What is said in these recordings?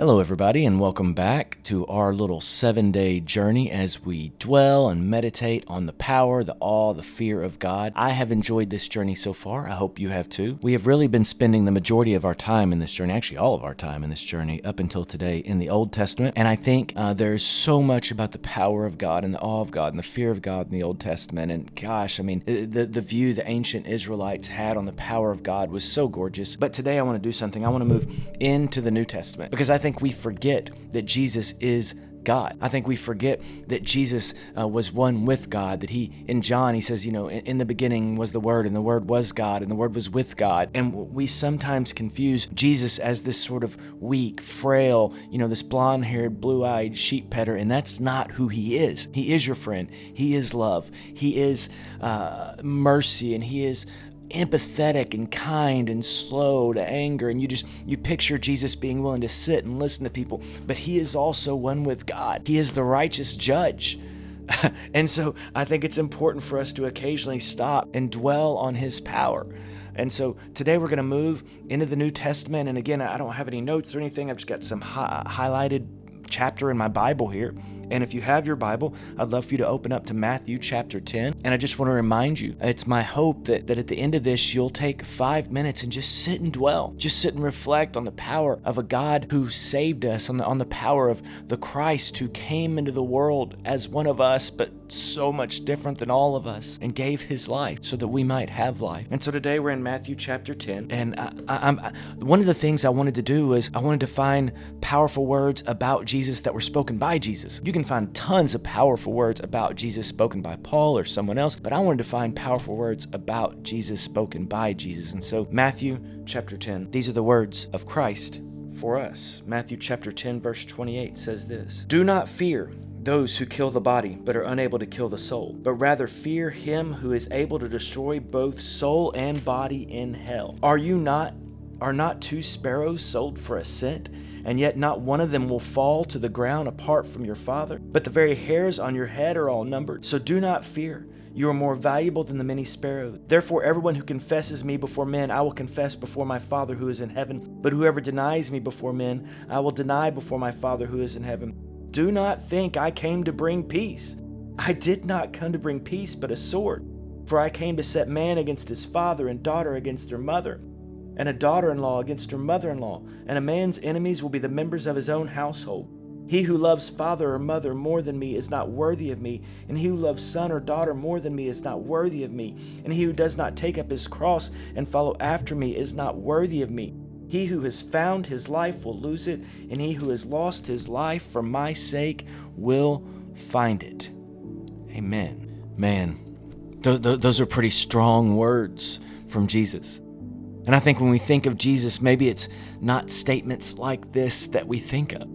Hello, everybody, and welcome back to our little seven day journey as we dwell and meditate on the power, the awe, the fear of God. I have enjoyed this journey so far. I hope you have too. We have really been spending the majority of our time in this journey, actually, all of our time in this journey up until today in the Old Testament. And I think uh, there's so much about the power of God and the awe of God and the fear of God in the Old Testament. And gosh, I mean, the, the view the ancient Israelites had on the power of God was so gorgeous. But today I want to do something. I want to move into the New Testament because I think think we forget that Jesus is God. I think we forget that Jesus uh, was one with God, that he, in John, he says, you know, in, in, the beginning was the Word, and the Word was God, and the Word was with God. And we sometimes confuse Jesus as this sort of weak, frail, you know, this blonde haired, blue eyed sheep petter, and that's not who he is. He is your friend, he is love, he is uh, mercy, and he is empathetic and kind and slow to anger and you just you picture Jesus being willing to sit and listen to people but he is also one with God. He is the righteous judge. And so I think it's important for us to occasionally stop and dwell on his power. And so today we're going to move into the New Testament and again I don't have any notes or anything I've just got some hi- highlighted chapter in my Bible here and if you have your Bible, I'd love for you to open up to Matthew chapter 10. And I just want to remind you, it's my hope that, that at the end of this, you'll take five minutes and just sit and dwell. Just sit and reflect on the power of a God who saved us, on the, on the power of the Christ who came into the world as one of us, but so much different than all of us, and gave his life so that we might have life. And so today we're in Matthew chapter 10. And I, I, one of the things I wanted to do is I wanted to find powerful words about Jesus that were spoken by Jesus. You can can find tons of powerful words about Jesus spoken by Paul or someone else, but I wanted to find powerful words about Jesus spoken by Jesus. And so, Matthew chapter 10, these are the words of Christ for us. Matthew chapter 10, verse 28 says this Do not fear those who kill the body but are unable to kill the soul, but rather fear him who is able to destroy both soul and body in hell. Are you not are not two sparrows sold for a cent? and yet not one of them will fall to the ground apart from your Father. But the very hairs on your head are all numbered. So do not fear. You are more valuable than the many sparrows. Therefore, everyone who confesses me before men, I will confess before my Father who is in heaven. But whoever denies me before men, I will deny before my Father who is in heaven. Do not think I came to bring peace. I did not come to bring peace, but a sword. For I came to set man against his father, and daughter against her mother and a daughter in law against her mother in law, and a man's enemies will be the members of his own household. He who loves father or mother more than me is not worthy of me, and he who loves son or daughter more than me is not worthy of me, and he who does not take up his cross and follow after me is not worthy of me. He who has found his life will lose it, and he who has lost his life for my sake will find it. Amen. Man, th- th- those are pretty strong words from Jesus. And I think when we think of Jesus, maybe it's not statements like this that we think of.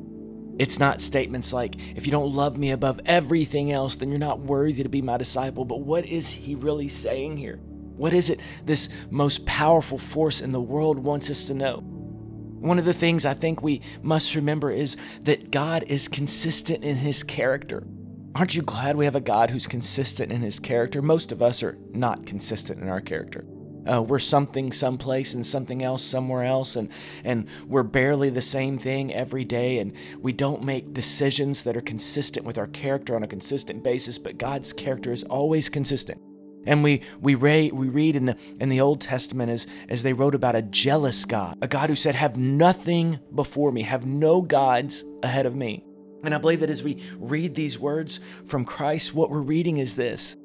It's not statements like, if you don't love me above everything else, then you're not worthy to be my disciple. But what is he really saying here? What is it this most powerful force in the world wants us to know? One of the things I think we must remember is that God is consistent in his character. Aren't you glad we have a God who's consistent in his character? Most of us are not consistent in our character. Uh, we're something someplace and something else somewhere else, and, and we're barely the same thing every day, and we don't make decisions that are consistent with our character on a consistent basis, but God's character is always consistent. And we, we, re, we read in the, in the Old Testament as, as they wrote about a jealous God, a God who said, Have nothing before me, have no gods ahead of me. And I believe that as we read these words from Christ, what we're reading is this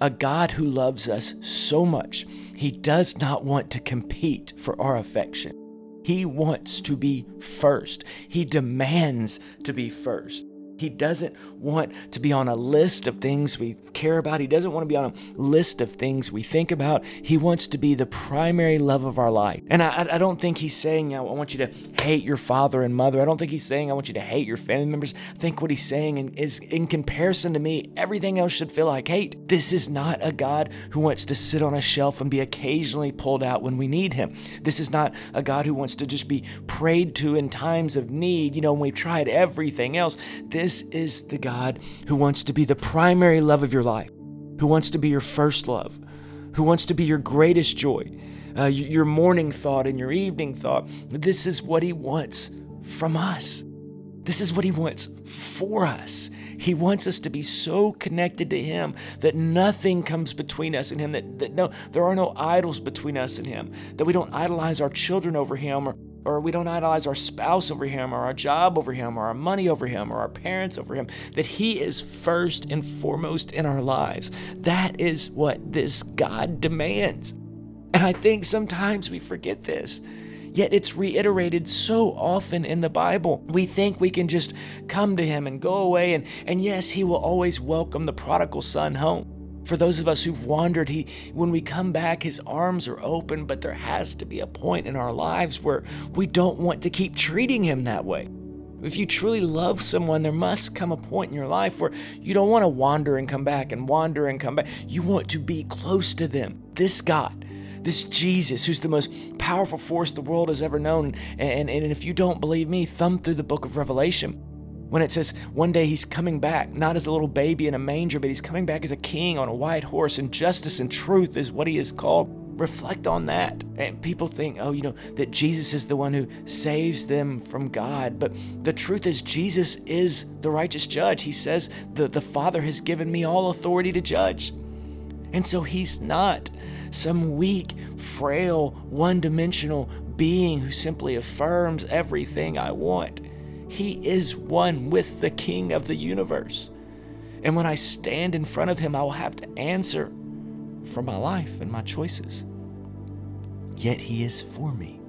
a God who loves us so much, he does not want to compete for our affection. He wants to be first. He demands to be first. He doesn't want to be on a list of things we care about. He doesn't want to be on a list of things we think about. He wants to be the primary love of our life. And I, I don't think he's saying, I want you to hate your father and mother. I don't think he's saying, I want you to hate your family members. I think what he's saying is, in comparison to me, everything else should feel like hate. This is not a God who wants to sit on a shelf and be occasionally pulled out when we need him. This is not a God who wants to just be prayed to in times of need, you know, when we've tried everything else. This this is the God who wants to be the primary love of your life, who wants to be your first love, who wants to be your greatest joy, uh, your morning thought and your evening thought. This is what He wants from us. This is what He wants for us. He wants us to be so connected to Him that nothing comes between us and Him, that, that no, there are no idols between us and Him, that we don't idolize our children over Him or, or we don't idolize our spouse over Him or our job over Him or our money over Him or our parents over Him, that He is first and foremost in our lives. That is what this God demands. And I think sometimes we forget this. Yet it's reiterated so often in the Bible. We think we can just come to Him and go away, and, and yes, He will always welcome the prodigal son home. For those of us who've wandered, he when we come back, his arms are open, but there has to be a point in our lives where we don't want to keep treating him that way. If you truly love someone, there must come a point in your life where you don't want to wander and come back and wander and come back. You want to be close to them. This God this Jesus, who's the most powerful force the world has ever known. And, and, and if you don't believe me, thumb through the book of Revelation when it says one day he's coming back, not as a little baby in a manger, but he's coming back as a king on a white horse, and justice and truth is what he is called. Reflect on that. And people think, oh, you know, that Jesus is the one who saves them from God. But the truth is, Jesus is the righteous judge. He says, the, the Father has given me all authority to judge. And so he's not some weak, frail, one dimensional being who simply affirms everything I want. He is one with the King of the universe. And when I stand in front of him, I will have to answer for my life and my choices. Yet he is for me.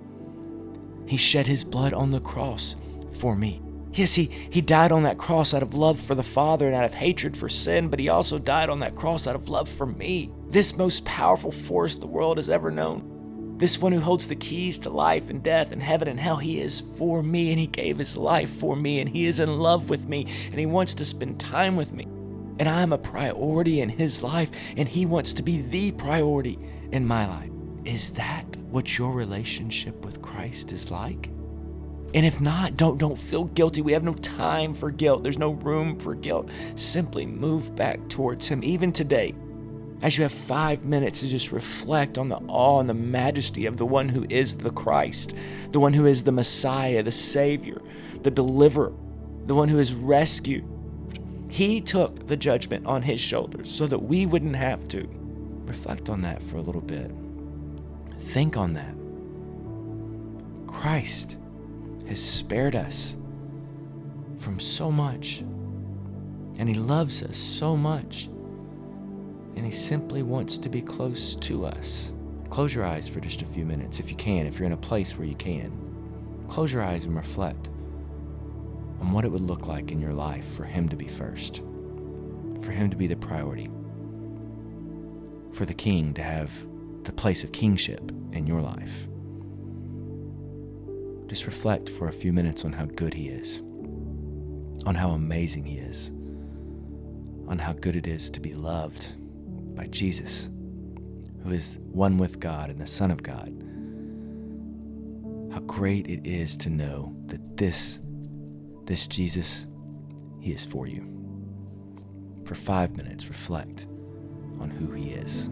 He shed his blood on the cross for me. Yes, he, he died on that cross out of love for the Father and out of hatred for sin, but he also died on that cross out of love for me, this most powerful force the world has ever known. This one who holds the keys to life and death and heaven and hell, he is for me and he gave his life for me and he is in love with me and he wants to spend time with me. And I'm a priority in his life and he wants to be the priority in my life. Is that what your relationship with Christ is like? And if not, don't don't feel guilty. We have no time for guilt. There's no room for guilt. Simply move back towards him even today. As you have 5 minutes to just reflect on the awe and the majesty of the one who is the Christ, the one who is the Messiah, the Savior, the deliverer, the one who is rescued. He took the judgment on his shoulders so that we wouldn't have to. Reflect on that for a little bit. Think on that. Christ has spared us from so much. And He loves us so much. And He simply wants to be close to us. Close your eyes for just a few minutes, if you can, if you're in a place where you can. Close your eyes and reflect on what it would look like in your life for Him to be first, for Him to be the priority, for the King to have the place of kingship in your life. Just reflect for a few minutes on how good He is, on how amazing He is, on how good it is to be loved by Jesus, who is one with God and the Son of God. How great it is to know that this, this Jesus, He is for you. For five minutes, reflect on who He is.